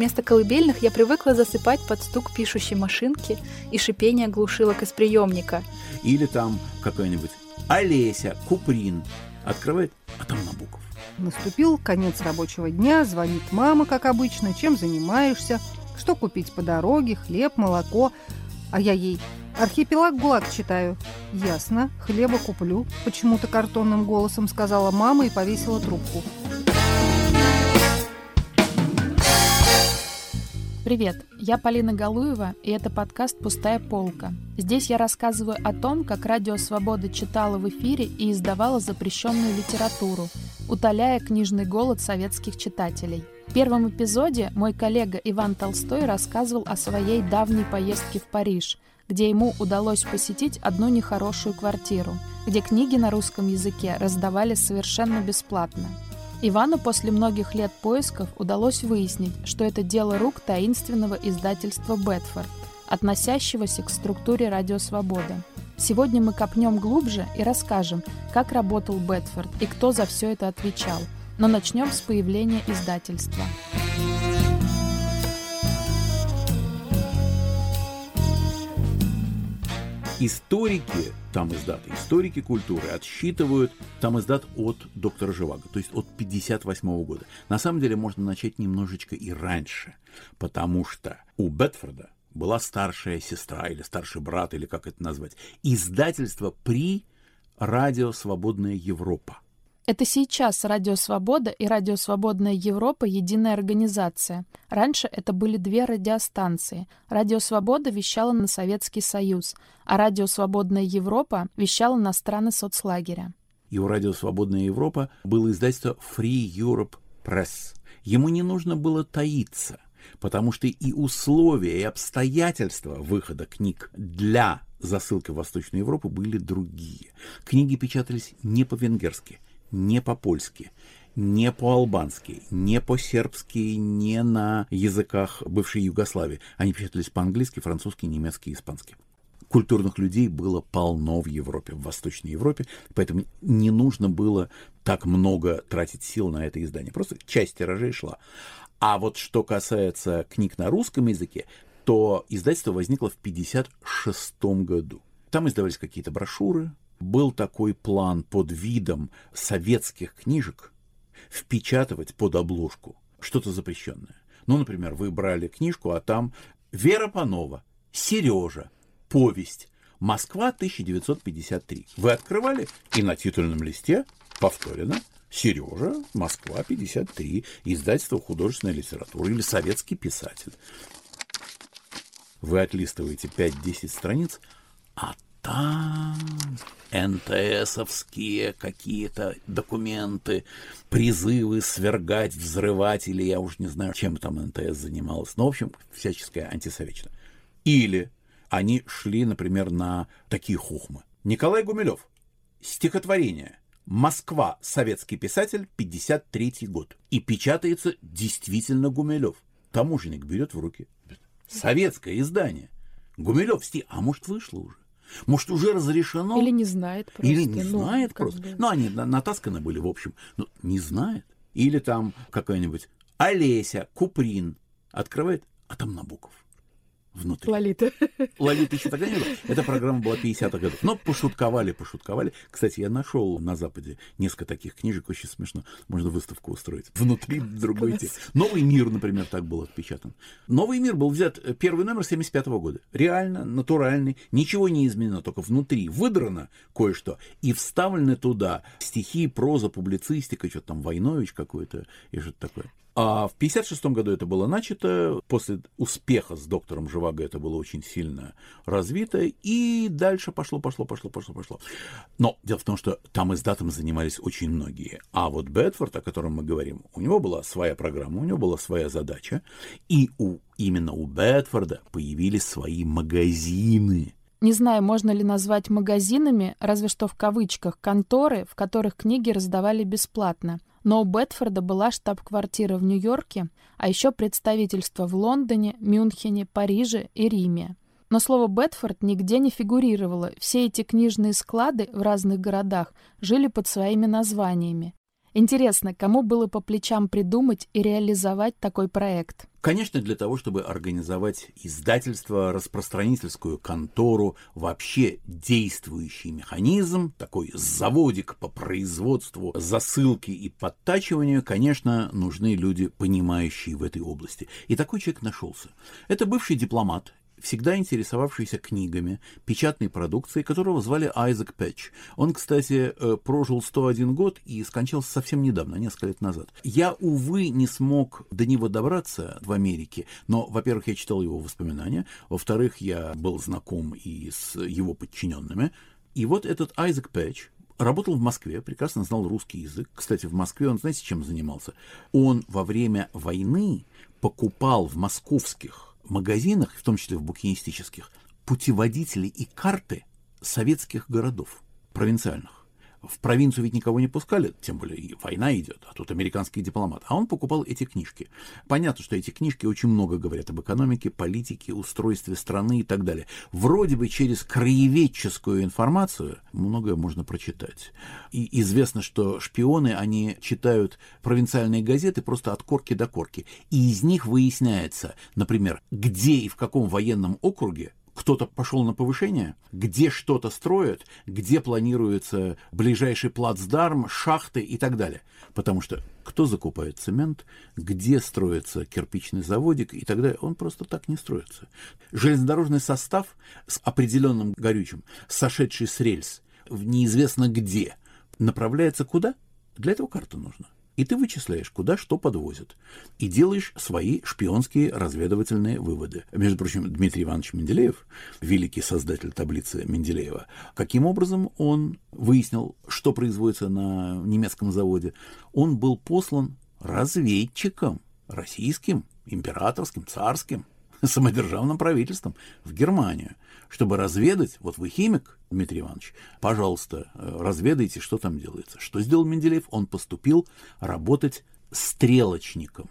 Вместо колыбельных я привыкла засыпать под стук пишущей машинки и шипение глушилок из приемника. Или там какой-нибудь Олеся, Куприн. Открывает, а там Набоков. Наступил конец рабочего дня, звонит мама, как обычно, чем занимаешься, что купить по дороге, хлеб, молоко. А я ей «Архипелаг ГУЛАГ читаю». «Ясно, хлеба куплю», – почему-то картонным голосом сказала мама и повесила трубку. Привет, я Полина Галуева, и это подкаст «Пустая полка». Здесь я рассказываю о том, как Радио Свобода читала в эфире и издавала запрещенную литературу, утоляя книжный голод советских читателей. В первом эпизоде мой коллега Иван Толстой рассказывал о своей давней поездке в Париж, где ему удалось посетить одну нехорошую квартиру, где книги на русском языке раздавали совершенно бесплатно – Ивану после многих лет поисков удалось выяснить, что это дело рук таинственного издательства «Бетфорд», относящегося к структуре «Радио Свобода». Сегодня мы копнем глубже и расскажем, как работал Бетфорд и кто за все это отвечал. Но начнем с появления издательства. Историки, там издаты, историки культуры отсчитывают там издат от доктора Живаго, то есть от 58 года. На самом деле можно начать немножечко и раньше, потому что у Бетфорда была старшая сестра или старший брат, или как это назвать, издательство при радио «Свободная Европа». Это сейчас Радио Свобода и Радио Свободная Европа – единая организация. Раньше это были две радиостанции. Радио Свобода вещала на Советский Союз, а Радио Свободная Европа вещала на страны соцлагеря. И у Радио Свободная Европа было издательство Free Europe Press. Ему не нужно было таиться, потому что и условия, и обстоятельства выхода книг для засылки в Восточную Европу были другие. Книги печатались не по-венгерски – не по-польски, не по-албански, не по-сербски, не на языках бывшей Югославии. Они печатались по-английски, французски, немецки, испански. Культурных людей было полно в Европе, в Восточной Европе, поэтому не нужно было так много тратить сил на это издание. Просто часть тиражей шла. А вот что касается книг на русском языке, то издательство возникло в 1956 году. Там издавались какие-то брошюры, был такой план под видом советских книжек впечатывать под обложку что-то запрещенное. Ну, например, вы брали книжку, а там Вера Панова, Сережа, повесть, Москва 1953. Вы открывали, и на титульном листе повторено Сережа, Москва 53, издательство художественной литературы или советский писатель. Вы отлистываете 5-10 страниц, а там НТСовские какие-то документы, призывы свергать, взрывать, или я уж не знаю, чем там НТС занималась. Ну, в общем, всяческая антисоветчина. Или они шли, например, на такие хухмы. Николай Гумилев. Стихотворение. Москва. Советский писатель. 53 год. И печатается действительно Гумилев. Таможенник берет в руки. Советское издание. Гумилев стих. А может, вышло уже? Может, уже разрешено? Или не знает просто. Или не ну, знает просто. Бы... Ну, они натасканы были, в общем. Ну, не знает. Или там какая-нибудь Олеся, Куприн открывает, а там Набоков внутри. Лолита. Лолита еще тогда не было. Эта программа была 50-х годов. Но пошутковали, пошутковали. Кстати, я нашел на Западе несколько таких книжек, очень смешно. Можно выставку устроить. Внутри другой текст. Новый мир, например, так был отпечатан. Новый мир был взят, э, первый номер 75 -го года. Реально, натуральный. Ничего не изменено, только внутри выдрано кое-что и вставлены туда стихи, проза, публицистика, что-то там Войнович какой-то и что-то такое. А в 1956 году это было начато, после успеха с доктором Живаго это было очень сильно развито, и дальше пошло, пошло, пошло, пошло, пошло. Но дело в том, что там издатом занимались очень многие. А вот Бетфорд, о котором мы говорим, у него была своя программа, у него была своя задача, и у, именно у Бетфорда появились свои магазины. Не знаю, можно ли назвать магазинами, разве что в кавычках, конторы, в которых книги раздавали бесплатно – но у Бетфорда была штаб-квартира в Нью-Йорке, а еще представительство в Лондоне, Мюнхене, Париже и Риме. Но слово «Бетфорд» нигде не фигурировало, все эти книжные склады в разных городах жили под своими названиями. Интересно, кому было по плечам придумать и реализовать такой проект? Конечно, для того, чтобы организовать издательство, распространительскую контору, вообще действующий механизм, такой заводик по производству засылки и подтачиванию, конечно, нужны люди, понимающие в этой области. И такой человек нашелся. Это бывший дипломат, всегда интересовавшийся книгами, печатной продукцией, которого звали Айзек Пэтч. Он, кстати, э, прожил 101 год и скончался совсем недавно, несколько лет назад. Я, увы, не смог до него добраться в Америке, но, во-первых, я читал его воспоминания, во-вторых, я был знаком и с его подчиненными. И вот этот Айзек Пэтч, работал в Москве, прекрасно знал русский язык. Кстати, в Москве он, знаете, чем занимался? Он во время войны покупал в московских магазинах, в том числе в букинистических, путеводители и карты советских городов, провинциальных. В провинцию ведь никого не пускали, тем более война идет, а тут американский дипломат. А он покупал эти книжки. Понятно, что эти книжки очень много говорят об экономике, политике, устройстве страны и так далее. Вроде бы через краеведческую информацию многое можно прочитать. И известно, что шпионы, они читают провинциальные газеты просто от корки до корки. И из них выясняется, например, где и в каком военном округе кто-то пошел на повышение, где что-то строят, где планируется ближайший плацдарм, шахты и так далее. Потому что кто закупает цемент, где строится кирпичный заводик и так далее, он просто так не строится. Железнодорожный состав с определенным горючим, сошедший с рельс, в неизвестно где, направляется куда? Для этого карта нужна и ты вычисляешь, куда что подвозят, и делаешь свои шпионские разведывательные выводы. Между прочим, Дмитрий Иванович Менделеев, великий создатель таблицы Менделеева, каким образом он выяснил, что производится на немецком заводе, он был послан разведчиком российским, императорским, царским, самодержавным правительством в Германию, чтобы разведать, вот вы химик, Дмитрий Иванович, пожалуйста, э, разведайте, что там делается. Что сделал Менделеев? Он поступил работать стрелочником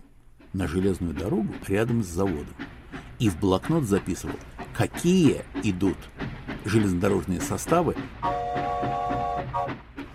на железную дорогу рядом с заводом. И в блокнот записывал, какие идут железнодорожные составы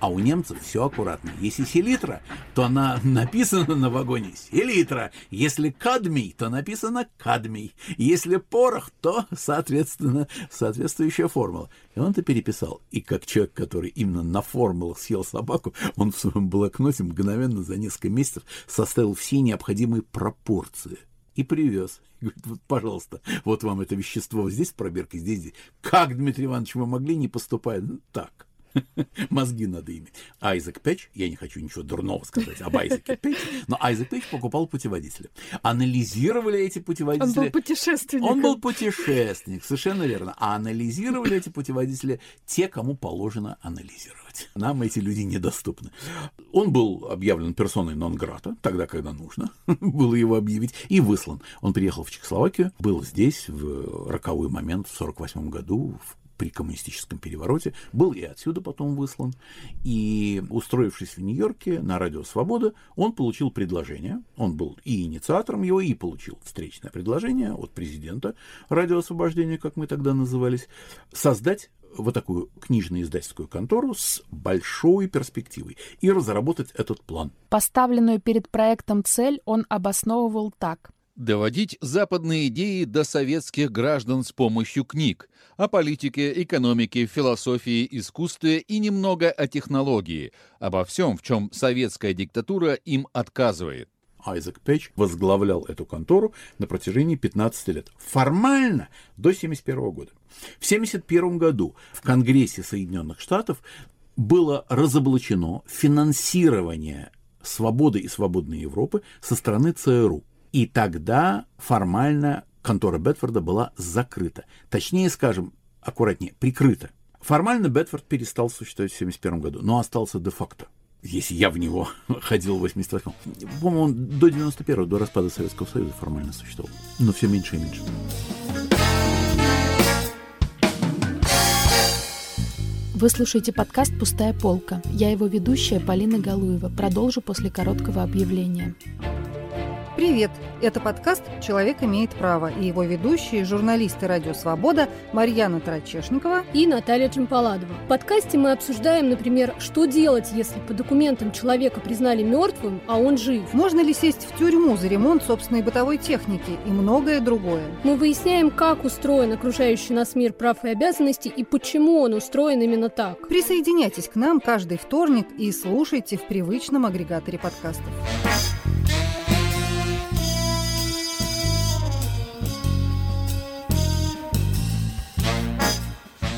а у немцев все аккуратно. Если селитра, то она написана на вагоне селитра. Если кадмий, то написано кадмий. Если порох, то, соответственно, соответствующая формула. И он это переписал. И как человек, который именно на формулах съел собаку, он в своем блокноте мгновенно за несколько месяцев составил все необходимые пропорции и привез. И говорит, вот, пожалуйста, вот вам это вещество здесь пробирка, здесь, здесь. Как, Дмитрий Иванович, вы могли не поступать? Ну, так. Мозги надо иметь. Айзек Пэтч, я не хочу ничего дурного сказать об Айзеке Пэтч, но Айзек Пэтч покупал путеводители. Анализировали эти путеводители. Он был путешественник. Он был путешественник, совершенно верно. А анализировали эти путеводители те, кому положено анализировать. Нам эти люди недоступны. Он был объявлен персоной нон-грата, тогда, когда нужно было его объявить, и выслан. Он приехал в Чехословакию, был здесь в роковой момент в 1948 году, в при коммунистическом перевороте, был и отсюда потом выслан. И устроившись в Нью-Йорке на радио «Свобода», он получил предложение, он был и инициатором его, и получил встречное предложение от президента радио «Освобождение», как мы тогда назывались, создать вот такую книжно-издательскую контору с большой перспективой и разработать этот план. Поставленную перед проектом цель он обосновывал так доводить западные идеи до советских граждан с помощью книг о политике, экономике, философии, искусстве и немного о технологии, обо всем, в чем советская диктатура им отказывает. Айзек Пэтч возглавлял эту контору на протяжении 15 лет. Формально до 1971 года. В 1971 году в Конгрессе Соединенных Штатов было разоблачено финансирование свободы и свободной Европы со стороны ЦРУ. И тогда формально контора Бетфорда была закрыта. Точнее, скажем, аккуратнее, прикрыта. Формально Бетфорд перестал существовать в 1971 году, но остался де-факто. Если я в него ходил в 88-м. По-моему, он до 91-го, до распада Советского Союза формально существовал. Но все меньше и меньше. Вы слушаете подкаст «Пустая полка». Я его ведущая Полина Галуева. Продолжу после короткого объявления. Привет! Это подкаст «Человек имеет право» и его ведущие, журналисты «Радио Свобода» Марьяна Трачешникова и Наталья Джампаладова. В подкасте мы обсуждаем, например, что делать, если по документам человека признали мертвым, а он жив. Можно ли сесть в тюрьму за ремонт собственной бытовой техники и многое другое. Мы выясняем, как устроен окружающий нас мир прав и обязанностей и почему он устроен именно так. Присоединяйтесь к нам каждый вторник и слушайте в привычном агрегаторе подкастов.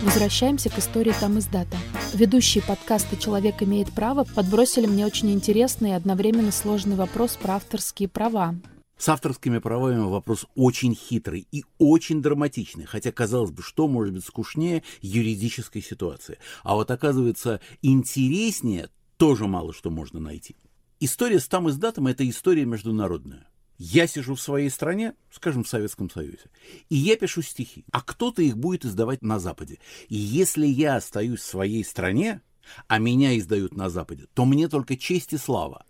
Возвращаемся к истории там издата. Ведущие подкаста «Человек имеет право» подбросили мне очень интересный и одновременно сложный вопрос про авторские права. С авторскими правами вопрос очень хитрый и очень драматичный, хотя, казалось бы, что может быть скучнее юридической ситуации. А вот оказывается, интереснее тоже мало что можно найти. История с там издатом – это история международная. Я сижу в своей стране, скажем, в Советском Союзе, и я пишу стихи, а кто-то их будет издавать на Западе. И если я остаюсь в своей стране, а меня издают на Западе, то мне только честь и слава.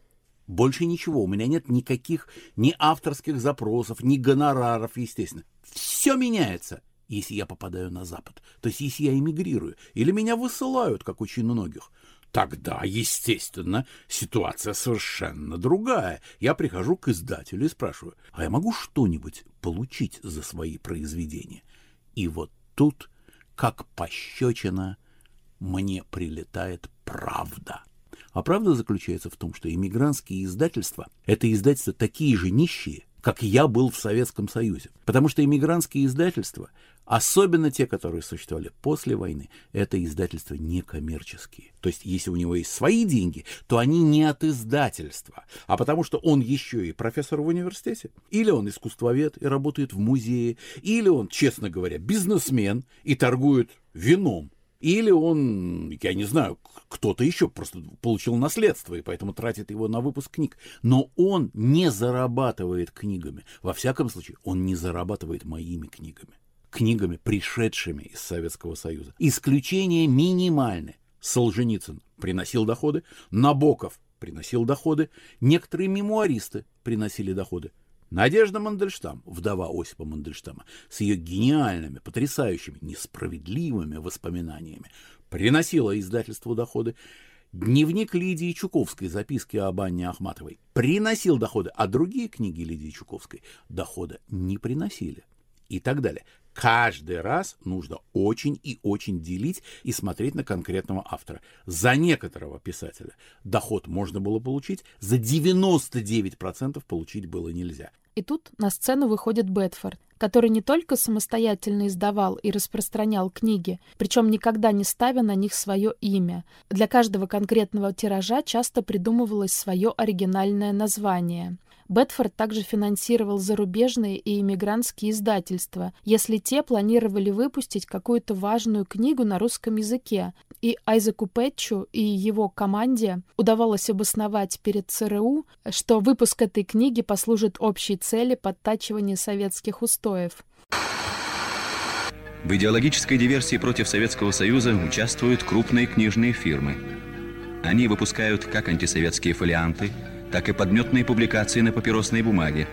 Больше ничего, у меня нет никаких ни авторских запросов, ни гонораров, естественно. Все меняется, если я попадаю на Запад. То есть, если я эмигрирую, или меня высылают, как очень многих – Тогда, естественно, ситуация совершенно другая. Я прихожу к издателю и спрашиваю, а я могу что-нибудь получить за свои произведения? И вот тут, как пощечина, мне прилетает правда. А правда заключается в том, что иммигрантские издательства — это издательства такие же нищие, как я был в Советском Союзе. Потому что иммигрантские издательства, особенно те, которые существовали после войны, это издательства некоммерческие. То есть, если у него есть свои деньги, то они не от издательства, а потому что он еще и профессор в университете, или он искусствовед и работает в музее, или он, честно говоря, бизнесмен и торгует вином. Или он, я не знаю, кто-то еще просто получил наследство и поэтому тратит его на выпуск книг. Но он не зарабатывает книгами. Во всяком случае, он не зарабатывает моими книгами. Книгами, пришедшими из Советского Союза. Исключение минимальное. Солженицын приносил доходы, Набоков приносил доходы, некоторые мемуаристы приносили доходы. Надежда Мандельштам, вдова Осипа Мандельштама, с ее гениальными, потрясающими, несправедливыми воспоминаниями, приносила издательству доходы. Дневник Лидии Чуковской, записки об Анне Ахматовой, приносил доходы, а другие книги Лидии Чуковской дохода не приносили. И так далее. Каждый раз нужно очень и очень делить и смотреть на конкретного автора. За некоторого писателя доход можно было получить, за 99% получить было нельзя. И тут на сцену выходит Бетфорд, который не только самостоятельно издавал и распространял книги, причем никогда не ставя на них свое имя. Для каждого конкретного тиража часто придумывалось свое оригинальное название. Бетфорд также финансировал зарубежные и иммигрантские издательства, если те планировали выпустить какую-то важную книгу на русском языке. И Айзеку Пэтчу и его команде удавалось обосновать перед ЦРУ, что выпуск этой книги послужит общей цели подтачивания советских устоев. В идеологической диверсии против Советского Союза участвуют крупные книжные фирмы. Они выпускают как антисоветские фолианты, так и подметные публикации на папиросной бумаге,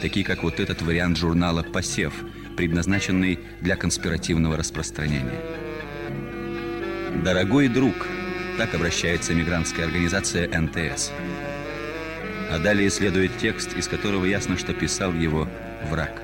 такие как вот этот вариант журнала «Посев», предназначенный для конспиративного распространения. «Дорогой друг», так обращается мигрантская организация НТС. А далее следует текст, из которого ясно, что писал его враг.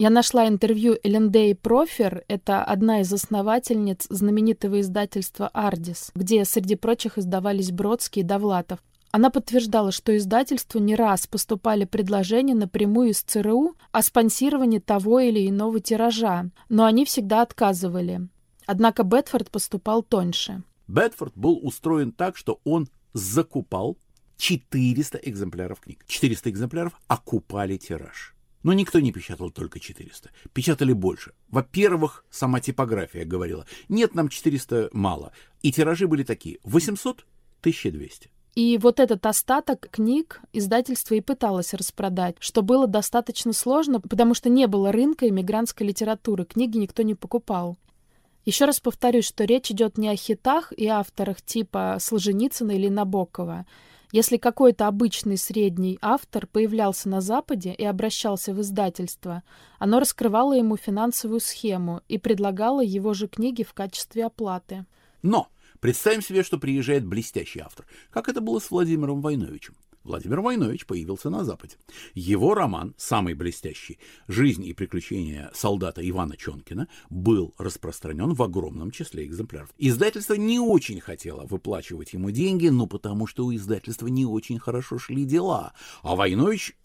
Я нашла интервью Элендей Профер, это одна из основательниц знаменитого издательства «Ардис», где, среди прочих, издавались Бродский и Довлатов. Она подтверждала, что издательству не раз поступали предложения напрямую из ЦРУ о спонсировании того или иного тиража, но они всегда отказывали. Однако Бетфорд поступал тоньше. Бетфорд был устроен так, что он закупал 400 экземпляров книг. 400 экземпляров окупали тираж. Но никто не печатал только 400. Печатали больше. Во-первых, сама типография говорила, нет, нам 400 мало. И тиражи были такие, 800, 1200. И вот этот остаток книг издательство и пыталось распродать, что было достаточно сложно, потому что не было рынка иммигрантской литературы, книги никто не покупал. Еще раз повторюсь, что речь идет не о хитах и авторах типа Солженицына или Набокова. Если какой-то обычный средний автор появлялся на Западе и обращался в издательство, оно раскрывало ему финансовую схему и предлагало его же книги в качестве оплаты. Но представим себе, что приезжает блестящий автор, как это было с Владимиром Войновичем. Владимир Войнович появился на Западе. Его роман, самый блестящий, «Жизнь и приключения солдата Ивана Чонкина», был распространен в огромном числе экземпляров. Издательство не очень хотело выплачивать ему деньги, ну потому что у издательства не очень хорошо шли дела. А Войнович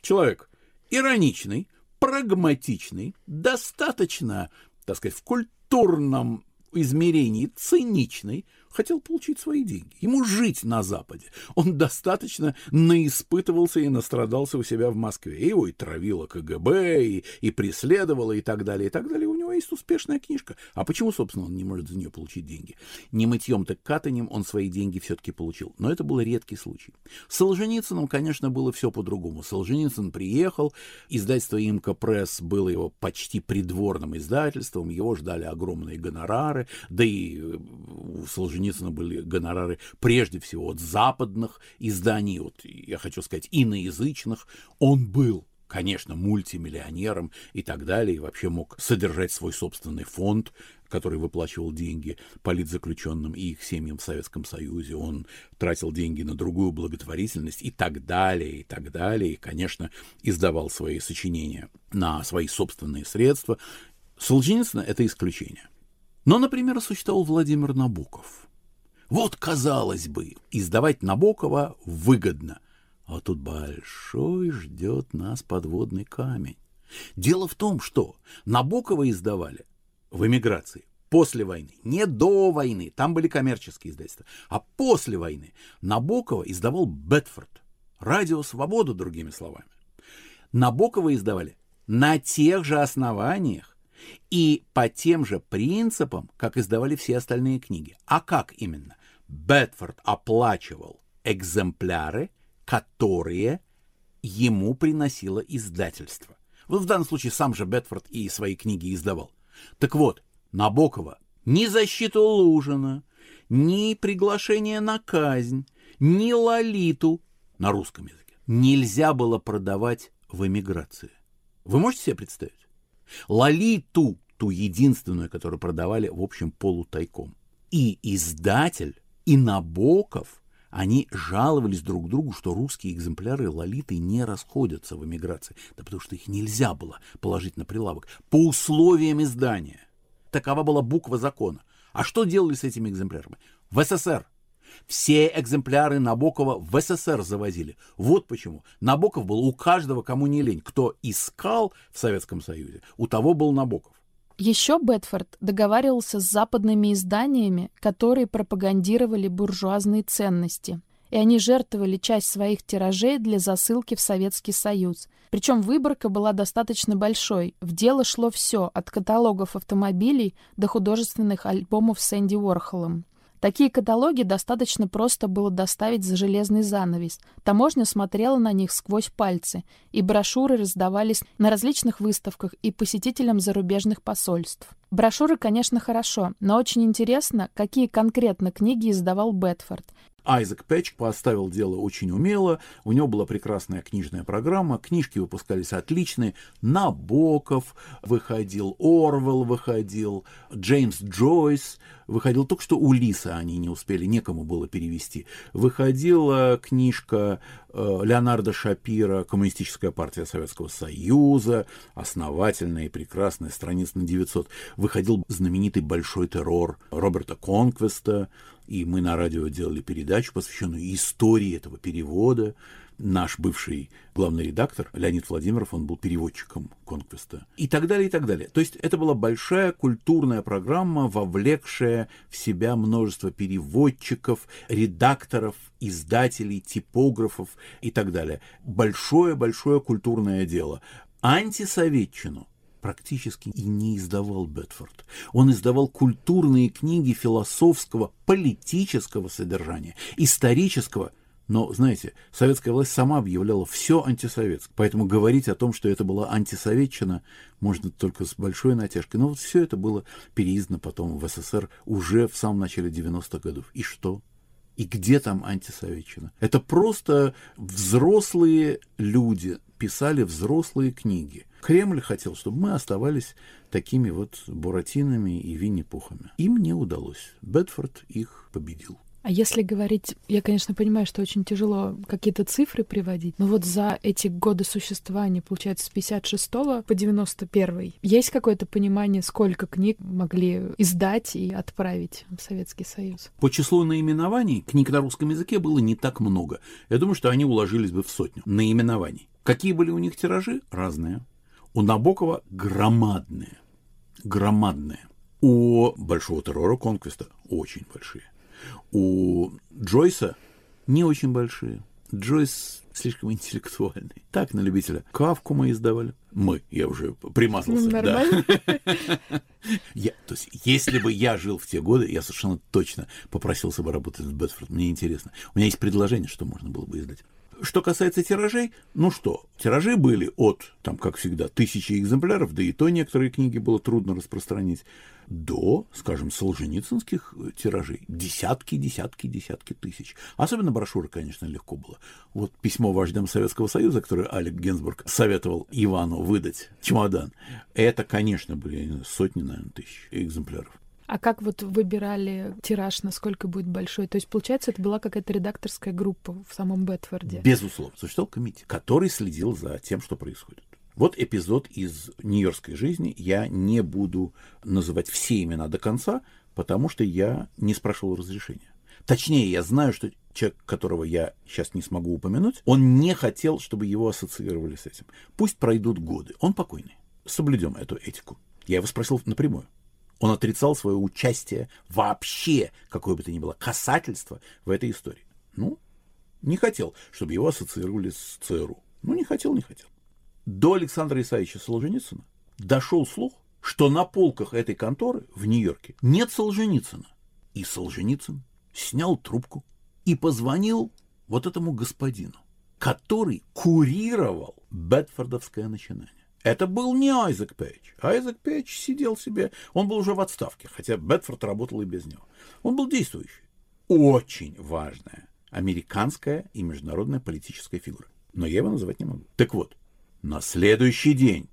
человек ироничный, прагматичный, достаточно, так сказать, в культурном измерении циничный, хотел получить свои деньги. Ему жить на Западе. Он достаточно наиспытывался и настрадался у себя в Москве. Его и травило КГБ, и, и преследовало, и так далее, и так далее. У него есть успешная книжка. А почему, собственно, он не может за нее получить деньги? Не мытьем, так катанием он свои деньги все-таки получил. Но это был редкий случай. С Солженицыным, конечно, было все по-другому. Солженицын приехал, издательство «Имка Пресс» было его почти придворным издательством, его ждали огромные гонорары, да и э, у Солженицына Солженицына были гонорары прежде всего от западных изданий, от, я хочу сказать, иноязычных. Он был конечно, мультимиллионером и так далее, и вообще мог содержать свой собственный фонд, который выплачивал деньги политзаключенным и их семьям в Советском Союзе. Он тратил деньги на другую благотворительность и так далее, и так далее. И, конечно, издавал свои сочинения на свои собственные средства. Солженицына — это исключение. Но, например, существовал Владимир Набоков. Вот, казалось бы, издавать Набокова выгодно. А тут большой ждет нас подводный камень. Дело в том, что Набокова издавали в эмиграции после войны, не до войны, там были коммерческие издательства, а после войны Набокова издавал Бетфорд, радио «Свободу», другими словами. Набокова издавали на тех же основаниях и по тем же принципам, как издавали все остальные книги. А как именно? Бетфорд оплачивал экземпляры, которые ему приносило издательство. Вот в данном случае сам же Бетфорд и свои книги издавал. Так вот, Набокова ни защиту Лужина, ни приглашение на казнь, ни Лолиту на русском языке нельзя было продавать в эмиграции. Вы можете себе представить? Лолиту, ту единственную, которую продавали, в общем, полутайком. И издатель и Набоков, они жаловались друг другу, что русские экземпляры Лолиты не расходятся в эмиграции, да потому что их нельзя было положить на прилавок по условиям издания. Такова была буква закона. А что делали с этими экземплярами? В СССР. Все экземпляры Набокова в СССР завозили. Вот почему. Набоков был у каждого, кому не лень. Кто искал в Советском Союзе, у того был Набоков. Еще Бетфорд договаривался с западными изданиями, которые пропагандировали буржуазные ценности, и они жертвовали часть своих тиражей для засылки в Советский Союз. Причем выборка была достаточно большой. В дело шло все, от каталогов автомобилей до художественных альбомов с Энди Уорхолом. Такие каталоги достаточно просто было доставить за железный занавес. Таможня смотрела на них сквозь пальцы, и брошюры раздавались на различных выставках и посетителям зарубежных посольств. Брошюры, конечно, хорошо, но очень интересно, какие конкретно книги издавал Бетфорд. Айзек Пэтч поставил дело очень умело, у него была прекрасная книжная программа, книжки выпускались отличные, Набоков выходил, Орвел выходил, Джеймс Джойс выходил, только что Улиса они не успели, некому было перевести. Выходила книжка э, Леонардо Шапира «Коммунистическая партия Советского Союза», основательная и прекрасная, страниц на 900. Выходил знаменитый «Большой террор» Роберта Конквеста, и мы на радио делали передачу, посвященную истории этого перевода. Наш бывший главный редактор Леонид Владимиров, он был переводчиком Конквеста. И так далее, и так далее. То есть это была большая культурная программа, вовлекшая в себя множество переводчиков, редакторов, издателей, типографов и так далее. Большое-большое культурное дело. Антисоветчину практически и не издавал Бетфорд. Он издавал культурные книги философского, политического содержания, исторического, но, знаете, советская власть сама объявляла все антисоветское. Поэтому говорить о том, что это была антисоветчина, можно только с большой натяжкой. Но вот все это было переиздано потом в СССР уже в самом начале 90-х годов. И что? И где там антисоветчина? Это просто взрослые люди писали взрослые книги. Кремль хотел, чтобы мы оставались такими вот буратинами и винни-пухами. Им не удалось. Бетфорд их победил. А если говорить, я, конечно, понимаю, что очень тяжело какие-то цифры приводить, но вот за эти годы существования, получается, с 56 по 91 есть какое-то понимание, сколько книг могли издать и отправить в Советский Союз? По числу наименований книг на русском языке было не так много. Я думаю, что они уложились бы в сотню наименований. Какие были у них тиражи? Разные. У Набокова громадные. Громадные. У Большого террора Конквиста очень большие. У Джойса не очень большие. Джойс слишком интеллектуальный. Так, на любителя. Кавку мы издавали. Мы, я уже примазался. Ну, нормально. Да. Я, то есть, если бы я жил в те годы, я совершенно точно попросился бы работать с Бетфорд. Мне интересно. У меня есть предложение, что можно было бы издать. Что касается тиражей, ну что, тиражи были от, там, как всегда, тысячи экземпляров, да и то некоторые книги было трудно распространить, до, скажем, солженицынских тиражей. Десятки, десятки, десятки тысяч. Особенно брошюры, конечно, легко было. Вот письмо вождям Советского Союза, которое Алек Генсбург советовал Ивану выдать, чемодан, это, конечно, были сотни, наверное, тысяч экземпляров. А как вот выбирали тираж, насколько будет большой? То есть, получается, это была какая-то редакторская группа в самом Бетфорде? Безусловно. Существовал комитет, который следил за тем, что происходит. Вот эпизод из нью-йоркской жизни. Я не буду называть все имена до конца, потому что я не спрашивал разрешения. Точнее, я знаю, что человек, которого я сейчас не смогу упомянуть, он не хотел, чтобы его ассоциировали с этим. Пусть пройдут годы. Он покойный. Соблюдем эту этику. Я его спросил напрямую. Он отрицал свое участие вообще, какое бы то ни было, касательство в этой истории. Ну, не хотел, чтобы его ассоциировали с ЦРУ. Ну, не хотел, не хотел. До Александра Исаевича Солженицына дошел слух, что на полках этой конторы в Нью-Йорке нет Солженицына. И Солженицын снял трубку и позвонил вот этому господину, который курировал Бетфордовское начинание. Это был не Айзек Пейдж. Айзек Пейдж сидел себе, он был уже в отставке, хотя Бетфорд работал и без него. Он был действующий. Очень важная американская и международная политическая фигура. Но я его называть не могу. Так вот, на следующий день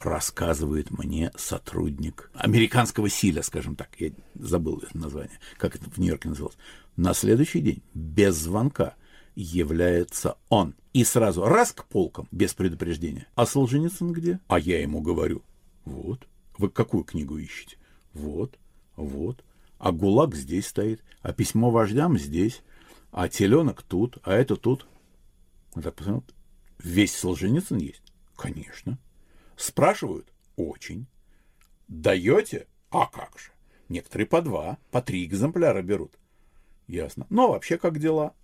рассказывает мне сотрудник американского силя, скажем так, я забыл название, как это в Нью-Йорке называлось. На следующий день, без звонка, является он. И сразу раз к полкам, без предупреждения. А Солженицын где? А я ему говорю, вот, вы какую книгу ищете? Вот, вот. А ГУЛАГ здесь стоит, а письмо вождям здесь, а теленок тут, а это тут. Он так посмотрел, весь Солженицын есть? Конечно. Спрашивают? Очень. Даете? А как же? Некоторые по два, по три экземпляра берут. Ясно. Но вообще как дела?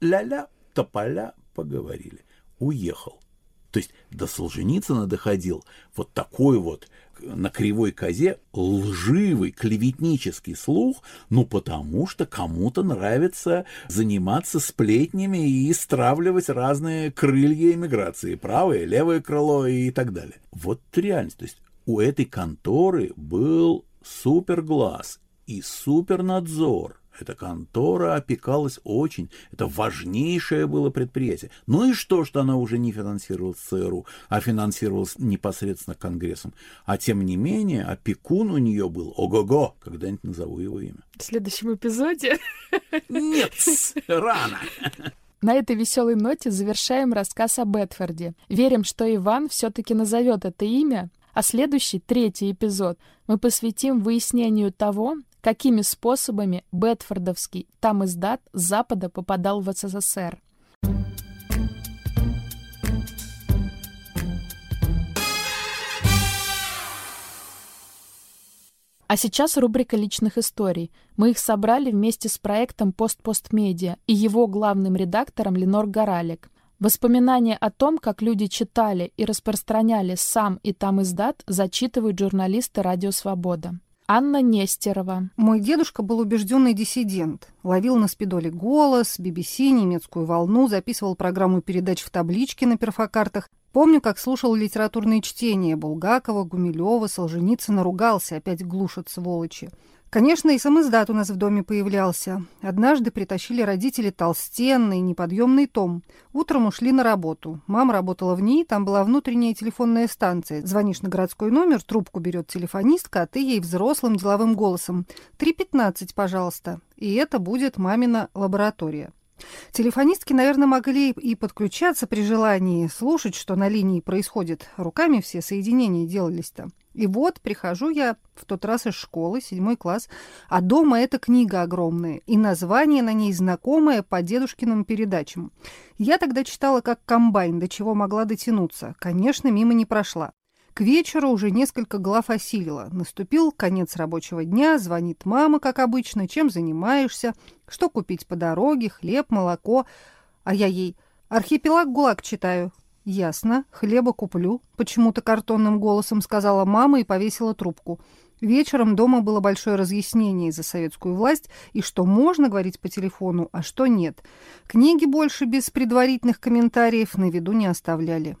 ля-ля, тополя, поговорили. Уехал. То есть до Солженицына доходил вот такой вот на кривой козе лживый клеветнический слух, ну потому что кому-то нравится заниматься сплетнями и стравливать разные крылья эмиграции, правое, левое крыло и так далее. Вот реальность. То есть у этой конторы был суперглаз и супернадзор – эта контора опекалась очень. Это важнейшее было предприятие. Ну и что, что она уже не финансировалась ЦРУ, а финансировалась непосредственно Конгрессом. А тем не менее, опекун у нее был ого-го. Когда-нибудь назову его имя. В следующем эпизоде? Нет, рано. На этой веселой ноте завершаем рассказ о Бетфорде. Верим, что Иван все-таки назовет это имя, а следующий, третий эпизод, мы посвятим выяснению того, какими способами Бетфордовский там издат с Запада попадал в СССР. А сейчас рубрика личных историй. Мы их собрали вместе с проектом «Пост-Пост-Медиа» и его главным редактором Ленор Горалик. Воспоминания о том, как люди читали и распространяли сам и там издат, зачитывают журналисты «Радио Свобода». Анна Нестерова. Мой дедушка был убежденный диссидент. Ловил на спидоле голос, BBC, немецкую волну, записывал программу передач в табличке на перфокартах. Помню, как слушал литературные чтения Булгакова, Гумилева, Солженицына, ругался, опять глушат сволочи. Конечно, и самоиздат у нас в доме появлялся. Однажды притащили родители толстенный, неподъемный том. Утром ушли на работу. Мама работала в ней, там была внутренняя телефонная станция. Звонишь на городской номер, трубку берет телефонистка, а ты ей взрослым деловым голосом. «3.15, пожалуйста». И это будет мамина лаборатория. Телефонистки, наверное, могли и подключаться при желании, слушать, что на линии происходит. Руками все соединения делались-то. И вот прихожу я в тот раз из школы, седьмой класс, а дома эта книга огромная, и название на ней знакомое по дедушкиным передачам. Я тогда читала как комбайн, до чего могла дотянуться. Конечно, мимо не прошла. К вечеру уже несколько глав осилила. Наступил конец рабочего дня, звонит мама, как обычно, чем занимаешься, что купить по дороге, хлеб, молоко. А я ей «Архипелаг ГУЛАГ читаю». «Ясно, хлеба куплю», — почему-то картонным голосом сказала мама и повесила трубку. Вечером дома было большое разъяснение за советскую власть и что можно говорить по телефону, а что нет. Книги больше без предварительных комментариев на виду не оставляли.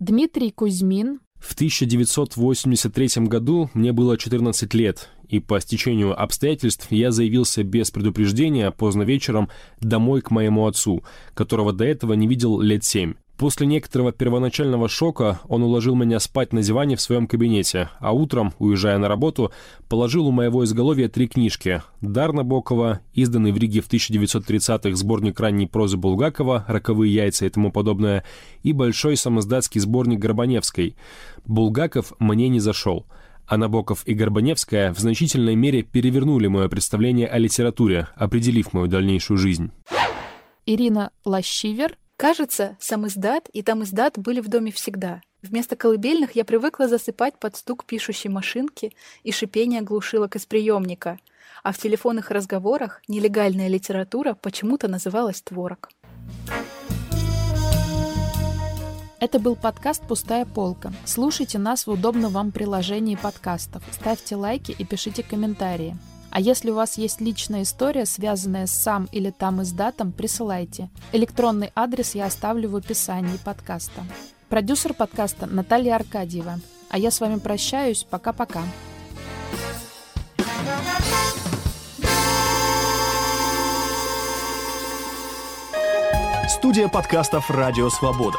Дмитрий Кузьмин в 1983 году мне было 14 лет, и по стечению обстоятельств я заявился без предупреждения поздно вечером домой к моему отцу, которого до этого не видел лет семь. После некоторого первоначального шока он уложил меня спать на диване в своем кабинете, а утром, уезжая на работу, положил у моего изголовья три книжки. «Дар Набокова», изданный в Риге в 1930-х сборник ранней прозы Булгакова «Роковые яйца» и тому подобное, и большой самоздатский сборник Горбаневской. Булгаков мне не зашел а Набоков и Горбаневская в значительной мере перевернули мое представление о литературе, определив мою дальнейшую жизнь. Ирина Лащивер Кажется, сам издат и там издат были в доме всегда. Вместо колыбельных я привыкла засыпать под стук пишущей машинки и шипение глушилок из приемника, а в телефонных разговорах нелегальная литература почему-то называлась творог. Это был подкаст «Пустая полка». Слушайте нас в удобном вам приложении подкастов, ставьте лайки и пишите комментарии. А если у вас есть личная история, связанная с сам или там издатом, присылайте. Электронный адрес я оставлю в описании подкаста. Продюсер подкаста Наталья Аркадьева. А я с вами прощаюсь. Пока-пока. Студия подкастов «Радио Свобода».